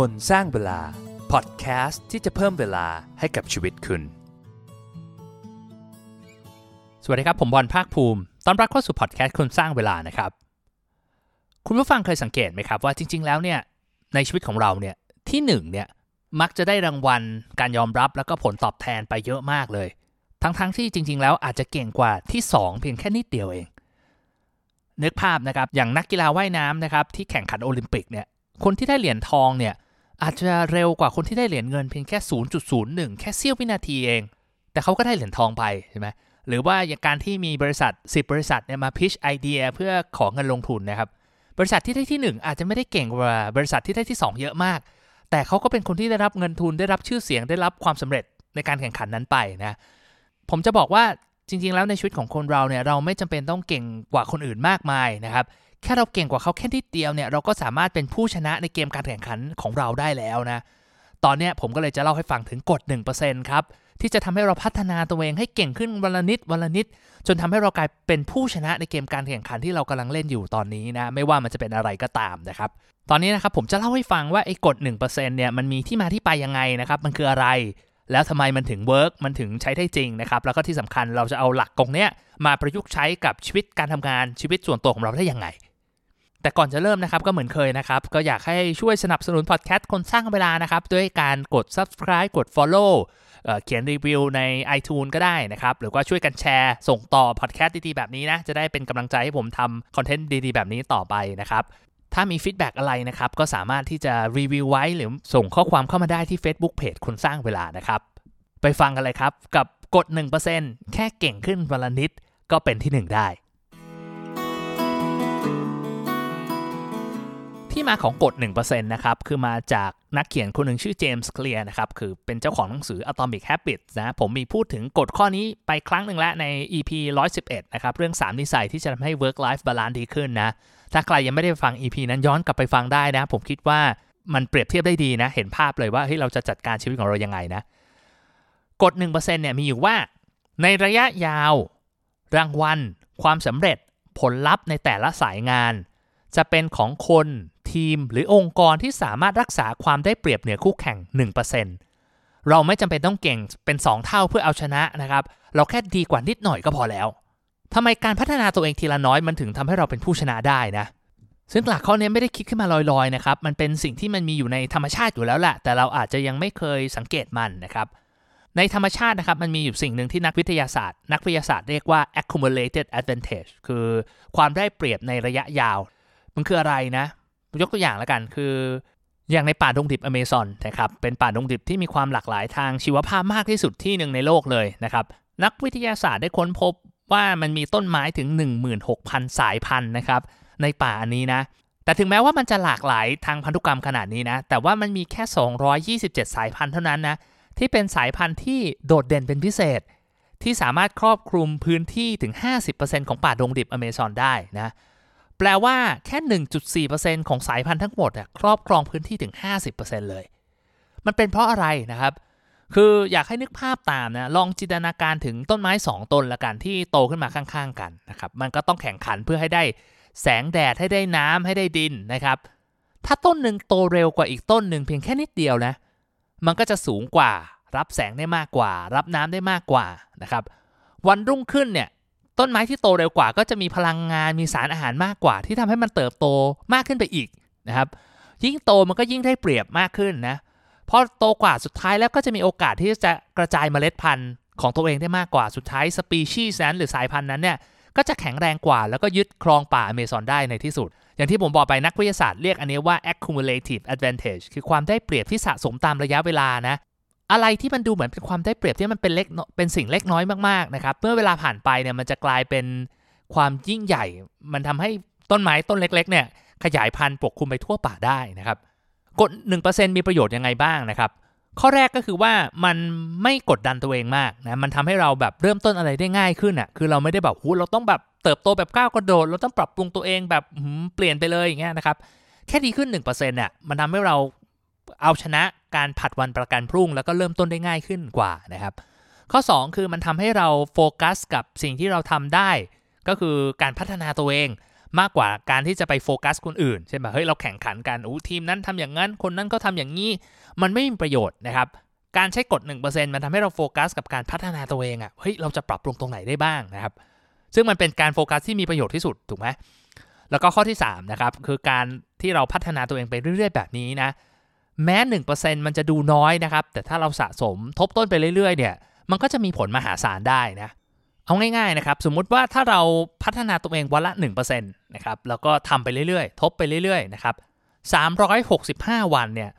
คนสร้างเวลา พอดแคสต์ที่จะเพิ่มเวลาให้กับชีวิตคุณ สวัสดีครับ ผมบอลภาคภูมิ ตอนรับเข้าสู่พอดแคสต์คนสร้างเวลานะครับ คุณผู้ฟังเคยสังเกตไหมครับว่าจริง ๆ แล้วเนี่ยในชีวิตของเราเนี่ยที่หนึ่งเนี่ยมักจะได้รางวัลการยอมรับแล้วก็ผลตอบแทนไปเยอะมากเลย ทั้งๆทที่จริง ๆ แล้วอาจจะเก่งกว่าที่ 2 เพียงแค่นิดเดียวเองนึกภาพนะครับอย่างนักกีฬาว่ายน้ำนะครับที่แข่งขันโอลิมปิกเนี่ย คนที่ได้เหรียญทองเนี่ยอาจจะเร็วกว่าคนที่ได้เหรียญเงินเพียงแค่ 0.01 แค่เสี้ยววินาทีเอง แต่เขาก็ได้เหรียญทองไปใช่ไหมหรือว่าอย่างการที่มีบริษัท 10 บริษัทเนี่ยมาพิชไอเดียเพื่อขอเงินลงทุนนะครับ บริษัทที่ได้ที่ 1 อาจจะไม่ได้เก่งกว่าบริษัทที่ได้ที่ 2 เยอะมาก แต่เขาก็เป็นคนที่ได้รับเงินทุนได้รับชื่อเสียงได้รับความสำเร็จในการแข่งขันนั้นไปนะ ผมจะบอกว่าจริงๆ แล้วในชีวิตของคนเราเนี่ยเราไม่จำเป็นต้องเก่งกว่าคนอื่นมากมายนะครับ แค่เราเก่งกว่าเขาแค่นิดเดียวเนี่ยเราก็สามารถเป็นผู้ชนะในเกมการแข่งขันของเราได้แล้วนะ ตอนนี้ผมก็เลยจะเล่าให้ฟังถึงกฎ 1%ครับที่จะทำให้เราพัฒนาตัวเองให้เก่งขึ้นวันละนิดวันละนิด จนทำให้เรากลายเป็นผู้ชนะในเกมการแข่งขันที่เรากำลังเล่นอยู่ตอนนี้นะ ไม่ว่ามันจะเป็นอะไรก็ตามนะครับ ตอนนี้นะครับผมจะเล่าให้ฟังว่าไอ้กฎ 1%เนี่ยมันมีที่มาที่ไปยังไงนะครับ มันคืออะไร แล้วทำไมมันถึง work มันถึงใช้ได้จริงนะครับ แล้วก็ที่สำคัญเราจะเอาหลักตรงเนี้ยมาประยุกต์ใช้กับชีวิตการทำงานชีวิตส่วนตัวของเราได้ยังไง แต่ก่อนจะเริ่มนะครับก็เหมือนเคยนะครับ ก็อยากให้ช่วยสนับสนุนพอดแคสต์คนสร้างเวลานะครับ ด้วยการกด subscribe กด follow เอ่เขียนรีวิวใน iTunes ก็ได้นะครับ หรือว่าช่วยกันแชร์ ส่งต่อพอดแคสต์ดีๆแบบนี้นะ จะได้เป็นกำลังใจให้ผมทำคอนเทนต์ดีๆ แบบนี้ต่อไปนะครับถ้ามี feedback อะไรนะครับ ก็สามารถที่จะรีวิวไว้หรือส่งข้อความเข้ามาได้ที่ Facebook Page คนสร้างเวลานะครับ ไปฟังกันเลยครับ กับกด 1%แค่เก่งขึ้นวันละนิดก็เป็นที่ 1 ได้ ที่มาของกฎ 1%นะครับ คือมาจากนักเขียนคนหนึ่งชื่อเจมส์เคลียร์นะครับ คือเป็นเจ้าของหนังสือ Atomic Habits นะ ผมมีพูดถึงกฎข้อนี้ไปครั้งหนึ่งแล้วใน EP 111 นะครับ เรื่อง 3 นิสัยที่จะทำให้ work life balance ดีขึ้นนะ ถ้าใครยังไม่ได้ฟัง EP นั้นย้อนกลับไปฟังได้นะ ผมคิดว่ามันเปรียบเทียบได้ดีนะ เห็นภาพเลยว่าเฮ้ยเราจะจัดการชีวิตของเรายังไงนะ กฎ 1%เนี่ยมีอยู่ว่า ในระยะยาว รางวัล ความสำเร็จ ผลลัพธ์ในแต่ละสายงาน จะเป็นของคน ทีมหรือองค์กรที่สามารถรักษาความได้เปรียบเหนือคู่แข่ง 1%เราไม่จำเป็นต้องเก่งเป็น 2 เท่าเพื่อเอาชนะนะครับ เราแค่ดีกว่านิดหน่อยก็พอแล้วทำไมการพัฒนาตัวเองทีละน้อยมันถึงทำให้เราเป็นผู้ชนะได้นะซึ่งหลักข้อนี้ไม่ได้คิดขึ้นมาลอยๆนะครับ มันเป็นสิ่งที่มันมีอยู่ในธรรมชาติอยู่แล้วแหละ แต่เราอาจจะยังไม่เคยสังเกตมันนะครับ ในธรรมชาตินะครับ มันมีอยู่สิ่งหนึ่งที่นักวิทยาศาสตร์ นักวิทยาศาสตร์เรียกว่า accumulated advantage คือความได้เปรียบในระยะยาว มันคืออะไรนะ ยกตัวอย่างแล้วกันคืออย่างในป่าดงดิบอเมซอนนะครับเป็นป่าดงดิบที่มีความหลากหลายทางชีวภาพมากที่สุดที่หนึ่งในโลกเลยนะครับนักวิทยาศาสตร์ได้ค้นพบว่ามันมีต้นไม้ถึง 16,000 สายพันธุ์นะครับในป่าอันนี้นะแต่ถึงแม้ว่ามันจะหลากหลายทางพันธุกรรมขนาดนี้นะแต่ว่ามันมีแค่ 227 สายพันธุ์เท่านั้นนะที่เป็นสายพันธุ์ที่โดดเด่นเป็นพิเศษ ที่สามารถครอบคลุมพื้นที่ถึง 50%ของป่าดงดิบอเมซอนได้นะ แปลว่าแค่ 1.4%ของสายพันธุ์ทั้งหมดอะครอบครองพื้นที่ถึง 50%เลย มันเป็นเพราะอะไรนะครับ คืออยากให้นึกภาพตามนะ ลองจินตนาการถึงต้นไม้ 2 ต้นละกันที่โตขึ้นมาข้างๆ กันนะครับ มันก็ต้องแข่งขันเพื่อให้ได้แสงแดดให้ได้น้ำให้ได้ดินนะครับ ถ้าต้นหนึ่งโตเร็วกว่าอีกต้นหนึ่งเพียงแค่นิดเดียวนะ มันก็จะสูงกว่า รับแสงได้มากกว่า รับน้ำได้มากกว่านะครับ วันรุ่งขึ้นเนี่ย ต้นไม้ที่โตเร็วกว่าก็จะมีพลังงานมีสารอาหารมากกว่า ที่ทำให้มันเติบโตมากขึ้นไปอีกนะครับ ยิ่งโตมันก็ยิ่งได้เปรียบมากขึ้นนะพอโตกว่าสุดท้ายแล้วก็จะมีโอกาสที่จะกระจายเมล็ดพันธุ์ของตัวเองได้มากกว่าสุดท้ายสปีชีส์นั้นหรือสายพันธุ์นั้นเนี่ยก็จะแข็งแรงกว่า แล้วก็ยึดครองป่าอเมซอนได้ในที่สุด อย่างที่ผมบอกไปนักวิทยาศาสตร์เรียกอันนี้ว่า accumulative advantage คือความได้เปรียบที่สะสมตามระยะเวลานะ อะไรที่มันดูเหมือนเป็นความได้เปรียบที่มันเป็นเล็กเป็นสิ่งเล็กน้อยมากๆนะครับเมื่อเวลาผ่านไปเนี่ยมันจะกลายเป็นความยิ่งใหญ่ มันทำให้ต้นไม้ต้นเล็ก ๆ เนี่ยขยายพันธุ์ปกคลุมไปทั่วป่าได้นะครับกฎ1%มีประโยชน์ยังไงบ้างนะครับ ข้อแรกก็คือว่ามันไม่กดดันตัวเองมากนะมันทำให้เราแบบเริ่มต้นอะไรได้ง่ายขึ้นอะคือเราไม่ได้แบบหูเราต้องแบบเติบโตแบบก้าวกระโดด เราต้องปรับปรุงตัวเองแบบเปลี่ยนไปเลยอย่างเงี้ยนะครับแค่ดีขึ้น 1%เนี่ยมันทำให้เรา เอาชนะการผัดวันประกันพรุ่ง แล้วก็เริ่มต้นได้ง่ายขึ้นกว่านะครับ ข้อ 2 คือมันทำให้เราโฟกัสกับสิ่งที่เราทำได้ ก็คือการพัฒนาตัวเองมากกว่าการที่จะไปโฟกัสคนอื่นใช่ไหมเฮ้ยเราแข่งขันกันอู้ทีมนั้นทำอย่างนั้น คนนั้นก็ทำอย่างนี้ มันไม่มีประโยชน์นะครับ การใช้กฎ 1%มันทำให้เราโฟกัสกับการพัฒนาตัวเองอะ่ะเฮ้ยเราจะปรับปรุงตรงไหนได้บ้างนะครับ ซึ่งมันเป็นการโฟกัสที่มีประโยชน์ที่สุดถูกไหมแล้วก็ข้อที่3นะครับคือการที่เราพัฒนาตัวเองไปเรื่อย ๆ แบบนี้นะ แม้ 1%มันจะดูน้อยนะครับ แต่ถ้าเราสะสมทบต้นไปเรื่อยๆ เนี่ย มันก็จะมีผลมหาศาลได้นะ เอาง่ายๆ นะครับ สมมุติว่าถ้าเราพัฒนาตัวเองวันละ 1%นะครับ แล้วก็ทำไปเรื่อยๆ ทบไปเรื่อยๆ นะครับ 365 วันเนี่ย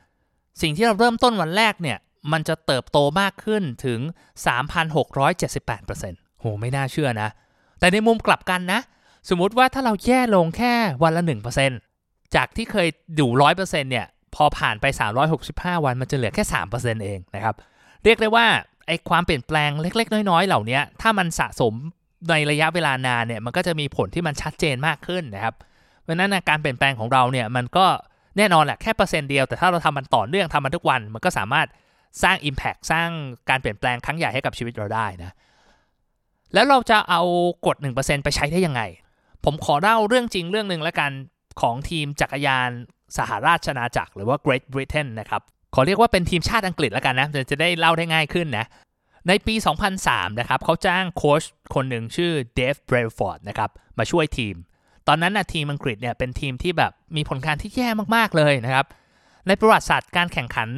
สิ่งที่เราเริ่มต้นวันแรกเนี่ย มันจะเติบโตมากขึ้นถึง 3,678%โห ไม่น่าเชื่อนะ แต่ในมุมกลับกันนะ สมมุติว่าถ้าเราแย่ลงแค่วันละ 1%จากที่เคยอยู่100%เนี่ย พอผ่านไป 365 วันมันจะเหลือแค่ 3%เองนะครับ เรียกได้ว่าไอ้ความเปลี่ยนแปลงเล็ก ๆ น้อยๆ เหล่านี้ถ้ามันสะสมในระยะเวลานานเนี่ยมันก็จะมีผลที่มันชัดเจนมากขึ้นนะครับเพราะนั้นการเปลี่ยนแปลงของเราเนี่ยมันก็แน่นอนแหละแค่เปอร์เซ็นต์เดียวแต่ถ้าเราทำมันต่อเนื่องทำมันทุกวัน มันก็สามารถสร้าง Impact สร้างการเปลี่ยนแปลงครั้งใหญ่ให้กับชีวิตเราได้นะแล้วเราจะเอากฎ 1%ไปใช้ได้ยังไง ผมขอเล่าเรื่องจริงเรื่องหนึ่งแล้วกันของทีมจักรยาน สหราชอาณาจักรหรือว่า Great Britain นะครับ ขอเรียกว่าเป็นทีมชาติอังกฤษแล้วกันนะจะได้เล่าได้ง่ายขึ้นนะในปี 2003 นะครับเขาจ้างโค้ชคนหนึ่งชื่อเดฟเบรฟอร์ดนะครับมาช่วยทีม ตอนนั้นนะทีมอังกฤษเนี่ยเป็นทีมที่แบบมีผลงานที่แย่มากๆเลยนะครับในประวัติศาสตร์การแข่งขัน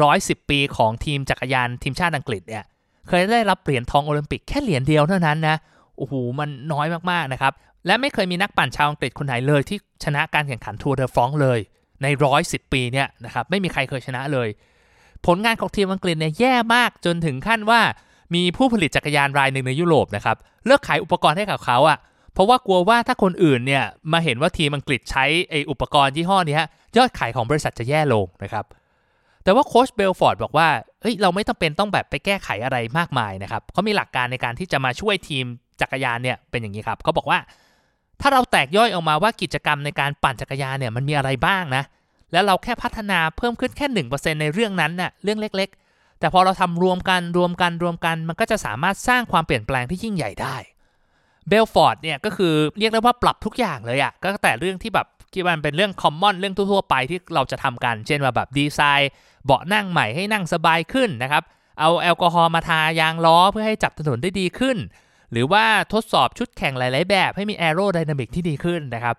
110 ปีของทีมจักรยานทีมชาติอังกฤษเนี่ยเคยได้รับเหรียญทองโอลิมปิกแค่เหรียญเดียวเท่านั้นนะโอ้โหมันน้อยมากๆนะครับและไม่เคยมีนักปั่นชาวอังกฤษคนไหนเลยที่ชนะการแข่งขัน Tour de France เลย ในร้อยสิบปีเนี่ยนะครับไม่มีใครเคยชนะเลย ผลงานของทีมอังกฤษเนี่ยแย่มากจนถึงขั้นว่ามีผู้ผลิตจักรยานรายหนึ่งในยุโรปนะครับเลิกขายอุปกรณ์ให้กับเขาอะ่ะเพราะว่ากลัวว่าถ้าคนอื่นเนี่ยมาเห็นว่าทีมอังกฤษใช้ไออุปกรณ์ยี่ห้อนี้ยอดขายของบริษัทจะแย่ลงนะครับแต่ว่าโค้ชเบรลส์ฟอร์ดบอกว่าเฮ้ยเราไม่ต้องเป็นต้องแบบไปแก้ไขอะไรมากมายนะครับเขามีหลักการในการที่จะมาช่วยทีมจักรยานเนี่ยเป็นอย่างนี้ครับเขาบอกว่า ถ้าเราแตกย่อยออกมาว่ากิจกรรมในการปั่นจักรยานเนี่ยมันมีอะไรบ้างนะ แล้วเราแค่พัฒนาเพิ่มขึ้นแค่ 1%ในเรื่องนั้นน่ะเรื่องเล็ก ๆ แต่พอเราทำรวมกันรวมกันรวมกัน มันก็จะสามารถสร้างความเปลี่ยนแปลงที่ยิ่งใหญ่ได้เบรลส์ฟอร์ดเนี่ยก็คือเรียกได้ว่าปรับทุกอย่างเลยอะ่ะก็แต่เรื่องที่แบบคิดว่ามันเป็นเรื่อง common เรื่องทั่วๆไปที่เราจะทำกัน เช่นว่าแบบดีไซน์เบาะนั่งใหม่ให้นั่งสบายขึ้นนะครับเอาแอลกอฮอล์มาทายางล้อเพื่อให้จับถนนได้ดีขึ้น หรือว่าทดสอบชุดแข่งหลาย ๆ แบบให้มี aerodynamic ที่ดีขึ้นนะครับ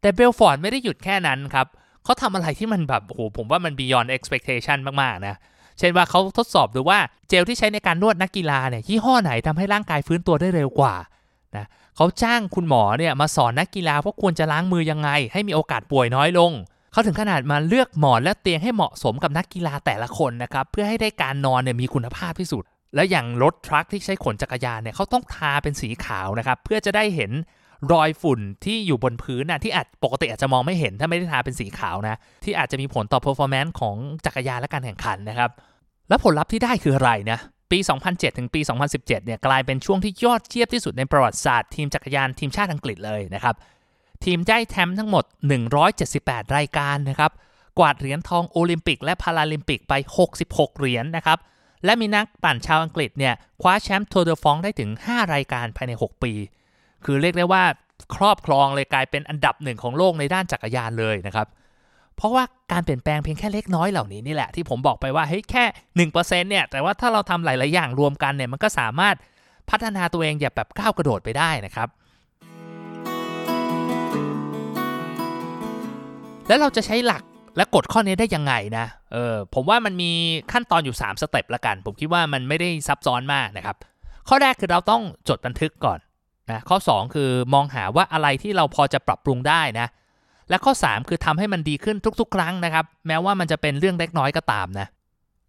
แต่เบรลส์ฟอร์ดไม่ได้หยุดแค่นั้นครับเขาทำอะไรที่มันแบบโอ้โหผมว่ามัน beyond expectation มาก ๆ นะ เช่นว่าเขาทดสอบดูว่าเจลที่ใช้ในการนวดนักกีฬาเนี่ยยี่ห้อไหนทำให้ร่างกายฟื้นตัวได้เร็วกว่านะเขาจ้างคุณหมอเนี่ยมาสอนนักกีฬาว่าควรจะล้างมือยังไง ให้มีโอกาสป่วยน้อยลงเขาถึงขนาดมาเลือกหมอนและเตียงให้เหมาะสมกับนักกีฬาแต่ละคนนะครับเพื่อให้ได้การนอนเนี่ยมีคุณภาพที่สุด และอย่างรถทรัคที่ใช้ขนจักรยานเนี่ยเขาต้องทาเป็นสีขาวนะครับเพื่อจะได้เห็นรอยฝุ่นที่อยู่บนพื้นนะที่อาจปกติอาจจะมองไม่เห็นถ้าไม่ได้ทาเป็นสีขาวนะ ที่อาจจะมีผลต่อ performance ของจักรยานและการแข่งขันนะครับ และผลลัพธ์ที่ได้คืออะไรนะปี 2007 ถึงปี 2017 เนี่ยกลายเป็นช่วงที่ยอดเทียบที่สุดในประวัติศาสตร์ทีมจักรยานทีมชาติอังกฤษเลยนะครับทีมได้แชมป์ทั้งหมด 178 รายการนะครับกวาดเหรียญทองโอลิมปิกและพาราลิมปิกไป 66 เหรียญนะครับ และมีนักปั่นชาวอังกฤษเนี่ยคว้าแชมป์ทัวร์เดอฟรองซ์ได้ถึง 5 รายการภายใน 6 ปี คือเรียกได้ว่าครอบครองเลยกลายเป็นอันดับหนึ่งของโลกในด้านจักรยานเลยนะครับเพราะว่าการเปลี่ยนแปลงเพียงแค่เล็กน้อยเหล่านี้นี่แหละที่ผมบอกไปว่าเฮ้ยแค่หนึ่งเปอร์เซ็นต์เนี่ยแต่ว่าถ้าเราทำหลาย ๆ อย่างรวมกันเนี่ยมันก็สามารถพัฒนาตัวเองอย่าแบบก้าวกระโดดไปได้นะครับแล้วเราจะใช้หลัก และกฎข้อนี้ได้ยังไงนะเออผมว่ามันมีขั้นตอนอยู่ 3 สเต็ปละกัน ผมคิดว่ามันไม่ได้ซับซ้อนมากนะครับ ข้อแรกคือเราต้องจดบันทึกก่อนนะข้อ 2 คือมองหาว่าอะไรที่เราพอจะปรับปรุงได้นะ และข้อ 3 คือทำให้มันดีขึ้นทุก ๆ ครั้งนะครับ แม้ว่ามันจะเป็นเรื่องเล็กน้อยก็ตามนะ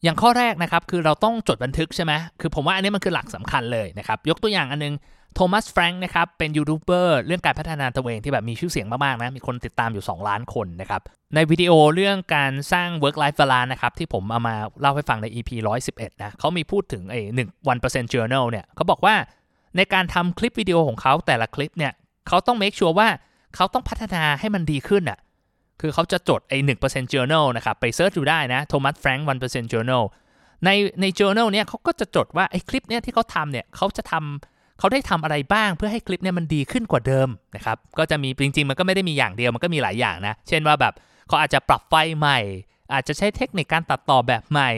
อย่างข้อแรกนะครับคือเราต้องจดบันทึกใช่ไหมคือผมว่าอันนี้มันคือหลักสำคัญเลยนะครับยกตัวอย่างอันนึง โทมัสแฟรงค์นะครับเป็นยูทูบเบอร์เรื่องการพัฒนาตัวเองที่แบบมีชื่อเสียงมากๆนะ มีคนติดตามอยู่ 2 ล้านคนนะครับ ในวิดีโอเรื่องการสร้าง work life balance นะครับ ที่ผมเอามาเล่าให้ฟังใน EP 111 นะเขามีพูดถึงไอ้หนึ่ง one percent journal เนี่ยเขาบอกว่าในการทำคลิปวิดีโอของเขาแต่ละคลิปเนี่ยเขาต้อง make sure ว่าเขาต้องพัฒนาให้มันดีขึ้นอะคือเขาจะจดไอ้หนึ่งเปอร์เซ็นต์ journal นะครับไปเซิร์ชดูได้นะโทมัสแฟรงค์วันเปอร์เซ็นต์ journal ในใน journal เนี่ยเขาก็จะจดว่าไอ้คลิปเนี่ยที่เขาทำเนี่ยเขาจะทำ เขาได้ทำอะไรบ้างเพื่อให้คลิปเนี่ยมันดีขึ้นกว่าเดิมนะครับก็จะมีจริงๆ มันก็ไม่ได้มีอย่างเดียวมันก็มีหลายอย่างนะ เช่นว่าแบบเขาอาจจะปรับไฟใหม่ อาจจะใช้เทคนิคการตัดต่อแบบใหม่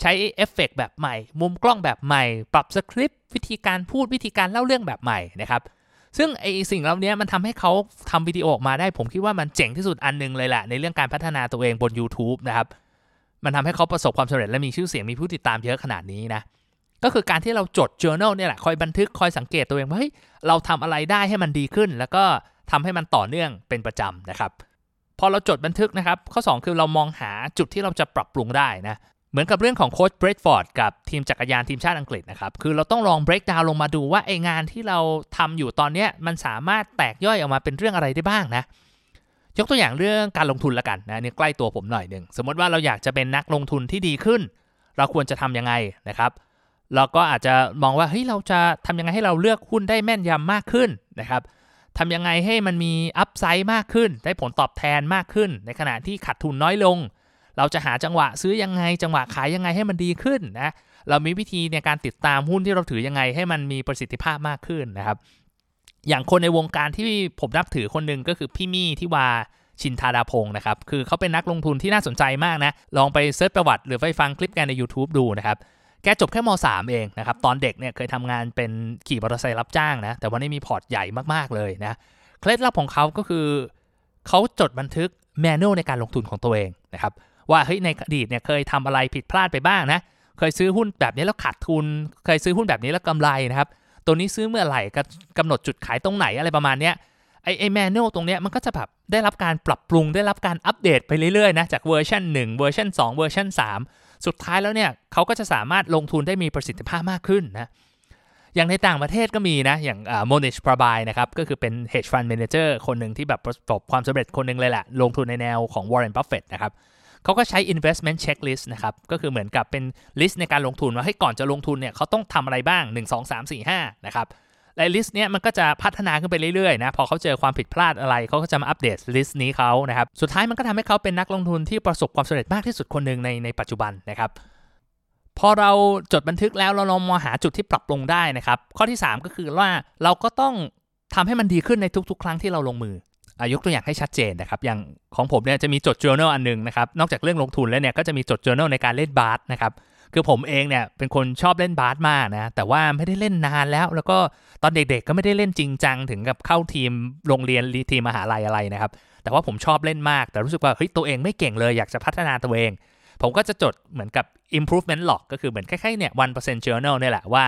ใช้เอฟเฟกแบบใหม่ มุมกล้องแบบใหม่ ปรับสคริปต์วิธีการพูดวิธีการเล่าเรื่องแบบใหม่นะครับซึ่งไอสิ่งเหล่านี้มันทำให้เขาทำวิดีโอออกมาได้ ผมคิดว่ามันเจ๋งที่สุดอันนึงเลยแหละในเรื่องการพัฒนาตัวเองบน YouTube นะครับมันทำให้เขาประสบความสำเร็จและมีชื่อเสียงมีผู้ติดตามเยอะขนาดนี้นะ ก็คือการที่เราจด journal เนี่ยแหละคอยบันทึกคอยสังเกตตัวเองว่าเฮ้ยเราทำอะไรได้ให้มันดีขึ้น แล้วก็ทำให้มันต่อเนื่องเป็นประจำนะครับ พอเราจดบันทึกนะครับ ข้อ 2 คือเรามองหาจุดที่เราจะปรับปรุงได้นะเหมือนกับเรื่องของโค้ชเบรดฟอร์ดกับทีมจักรยานทีมชาติอังกฤษนะครับ คือเราต้องลองเบรกดาวลงมาดูว่าไองานที่เราทำอยู่ตอนนี้มันสามารถแตกย่อยออกมาเป็นเรื่องอะไรได้บ้างนะ ยกตัวอย่างเรื่องการลงทุนละกันนะนี่ใกล้ตัวผมหน่อยหนึ่งสมมติว่าเราอยากจะเป็นนักลงทุนที่ดีขึ้น เราควรจะทํำยังไงนะครับ เราก็อาจจะมองว่าเฮ้ยเราจะทำยังไงให้เราเลือกหุ้นได้แม่นยำมากขึ้นนะครับทำยังไงให้มันมีอัพไซด์มากขึ้น ได้ผลตอบแทนมากขึ้น ในขณะที่ขาดทุนน้อยลง เราจะหาจังหวะซื้อยังไง จังหวะขายยังไงให้มันดีขึ้นนะเรามีวิธีในการติดตามหุ้นที่เราถือยังไงให้มันมีประสิทธิภาพมากขึ้นนะครับ อย่างคนในวงการที่ผมนับถือคนหนึ่งก็คือพี่มี่ทิวาชินธาดาพงศ์นะครับ คือเขาเป็นนักลงทุนที่น่าสนใจมากนะ ลองไป search ประวัติหรือไปฟังคลิปแกใน YouTube ดูนะครับ แกจบแค่ม .3 เองนะครับ ตอนเด็กเนี่ยเคยทำงานเป็นขี่มอเตอร์ไซค์รับจ้างนะ แต่วันนี้มีพอร์ตใหญ่มากๆเลยนะ เคล็ดลับของเขาก็คือ เขาจดบันทึก manual ในการลงทุนของตัวเองนะครับ ว่าเฮ้ยในอดีตเนี่ยเคยทำอะไรผิดพลาดไปบ้างนะ เคยซื้อหุ้นแบบนี้แล้วขาดทุน เคยซื้อหุ้นแบบนี้แล้วกำไรนะครับ ตัวนี้ซื้อเมื่อไหร่กำหนดจุดขายตรงไหนอะไรประมาณเนี้ยไอไอ manual ตรงเนี้ยมันก็จะแบบได้รับการปรับปรุงได้รับการอัปเดตไปเรื่อยๆนะจากเวอร์ชัน1เวอร์ชัน2เวอร์ชัน3 สุดท้ายแล้วเนี่ยเขาก็จะสามารถลงทุนได้มีประสิทธิภาพมากขึ้นนะอย่างในต่างประเทศก็มีนะ อย่าง Mohnish Pabrai นะครับ ก็คือเป็น hedge fund manager คนหนึ่งที่แบบประสบความสำเร็จคนหนึ่งเลยแหละ ลงทุนในแนวของ Warren Buffett นะครับเขาก็ใช้ investment checklist นะครับ ก็คือเหมือนกับเป็น list ในการลงทุนว่าเฮ้ยก่อนจะลงทุนเนี่ยเขาต้องทำอะไรบ้าง 1 2 3 4 5นะครับ ไอ list เนี้ยมันก็จะพัฒนาขึ้นไปเรื่อยๆนะพอเขาเจอความผิดพลาดอะไรเขาก็จะมาอัปเดต list นี้เขานะครับสุดท้ายมันก็ทำให้เขาเป็นนักลงทุนที่ประสบความสำเร็จมากที่สุดคนหนึ่งในในปัจจุบันนะครับพอเราจดบันทึกแล้วเราลองมาหาจุดที่ปรับปรุงได้นะครับ ข้อที่ 3 ก็คือว่าเราก็ต้องทำให้มันดีขึ้นในทุก ๆ ครั้งที่เราลงมือยกตัวอย่างให้ชัดเจนนะครับ อย่างของผมเนี่ยจะมีจด journal อันนึงนะครับ นอกจากเรื่องลงทุนแล้วเนี่ยก็จะมีจด journal ในการเล่นบาสนะครับ คือผมเองเนี่ยเป็นคนชอบเล่นบาสมากนะ แต่ว่าไม่ได้เล่นนานแล้ว แล้วก็ตอนเด็กๆก็ไม่ได้เล่นจริงจังถึงกับเข้าทีมโรงเรียนทีมมหาลัยอะไรนะครับ แต่ว่าผมชอบเล่นมาก แต่รู้สึกว่าเฮ้ยตัวเองไม่เก่งเลยอยากจะพัฒนาตัวเองผมก็จะจดเหมือนกับ improvement log ก็คือเหมือนคล้ายๆเนี่ย1% journal เนี่ยแหละว่า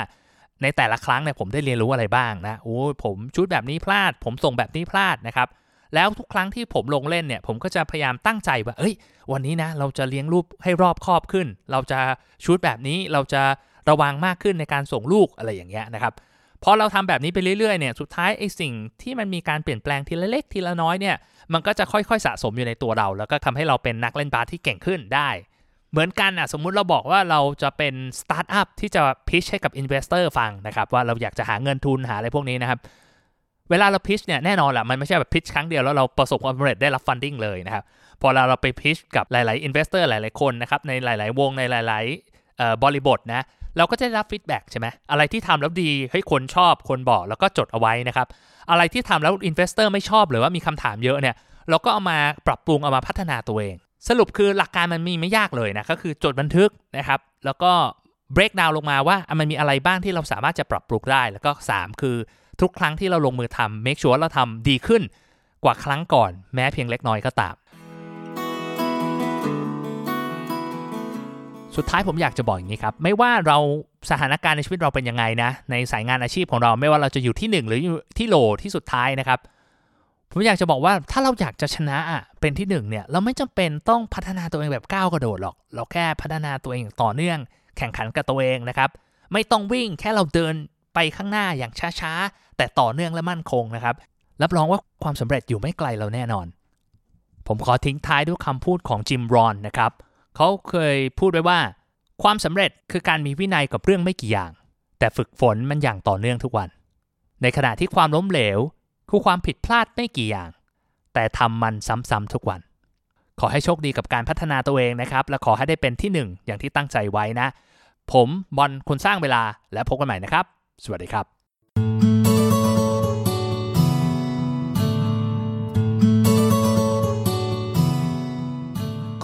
ในแต่ละครั้งเนี่ยผมได้เรียนรู้อะไรบ้างนะโอ้ผมชุดแบบนี้พลาด ผมส่งแบบนี้พลาดนะครับ แล้วทุกครั้งที่ผมลงเล่นเนี่ย ผมก็จะพยายามตั้งใจว่า เอ้ย วันนี้นะ เราจะเลี้ยงรูปให้รอบครอบขึ้น เราจะชุดแบบนี้ เราจะระวังมากขึ้นในการส่งลูกอะไรอย่างเงี้ยนะครับ พอเราทำแบบนี้ไปเรื่อยๆ เนี่ย สุดท้ายไอ้สิ่งที่มันมีการเปลี่ยนแปลงทีละเล็กทีละน้อยเนี่ย มันก็จะค่อยๆสะสมอยู่ในตัวเรา แล้วก็ทำให้เราเป็นนักเล่นบาสที่เก่งขึ้นได้ เหมือนกันอะ สมมุติเราบอกว่าเราจะเป็นสตาร์ทอัพที่จะ pitch ให้กับ investor ฟังนะครับ ว่าเราอยากจะหาเงินทุนหาอะไรพวกนี้นะครับ เวลาเรา pitch เนี่ยแน่นอนแหละมันไม่ใช่แบบ pitch ครั้งเดียวแล้วเราประสบความสำเร็จได้รับ funding เลยนะครับ พอเราเราไป pitch กับหลาย ๆ investor หลาย ๆ คนนะครับ ในหลาย ๆ วงในหลายๆบริบทนะเราก็จะได้รับ feedback ใช่ไหมอะไรที่ทำแล้วดีให้คนชอบคนบอกแล้วก็จดเอาไว้นะครับ อะไรที่ทำแล้ว investor ไม่ชอบหรือว่ามีคำถามเยอะเนี่ยเราก็เอามาปรับปรุงเอามาพัฒนาตัวเอง สรุปคือหลักการมันมีไม่ยากเลยนะก็คือจดบันทึกนะครับแล้วก็ break down ลงมาว่ามันมีอะไรบ้างที่เราสามารถจะปรับปรุงได้แล้วก็ 3 คือ ทุกครั้งที่เราลงมือทำ make sure เราทำดีขึ้นกว่าครั้งก่อนแม้เพียงเล็กน้อยก็ตาม สุดท้ายผมอยากจะบอกอย่างนี้ครับ ไม่ว่าเราสถานการณ์ในชีวิตเราเป็นยังไงนะ ในสายงานอาชีพของเราไม่ว่าเราจะอยู่ที่ 1 หรืออยู่ที่โลที่สุดท้ายนะครับ ผมอยากจะบอกว่าถ้าเราอยากจะชนะอะเป็นที่หนึ่งเนี่ยเราไม่จำเป็นต้องพัฒนาตัวเองแบบก้าวกระโดดหรอก เราแค่พัฒนาตัวเองอย่างต่อเนื่อง แข่งขันกับตัวเองนะครับ ไม่ต้องวิ่งแค่เราเดินไปข้างหน้าอย่างช้าๆ แต่ต่อเนื่องและมั่นคงนะครับ รับรองว่าความสำเร็จอยู่ไม่ไกลเราแน่นอน ผมขอทิ้งท้ายด้วยคำพูดของจิมรอนนะครับเขาเคยพูดไว้ว่า ความสำเร็จคือการมีวินัยกับเรื่องไม่กี่อย่าง แต่ฝึกฝนมันอย่างต่อเนื่องทุกวัน ในขณะที่ความล้มเหลว คือความผิดพลาดไม่กี่อย่าง แต่ทำมันซ้ำๆทุกวัน ขอให้โชคดีกับการพัฒนาตัวเองนะครับ และขอให้ได้เป็นที่หนึ่งอย่างที่ตั้งใจไว้นะ ผมบอลคนสร้างเวลาและพบกันใหม่นะครับ สวัสดีครับ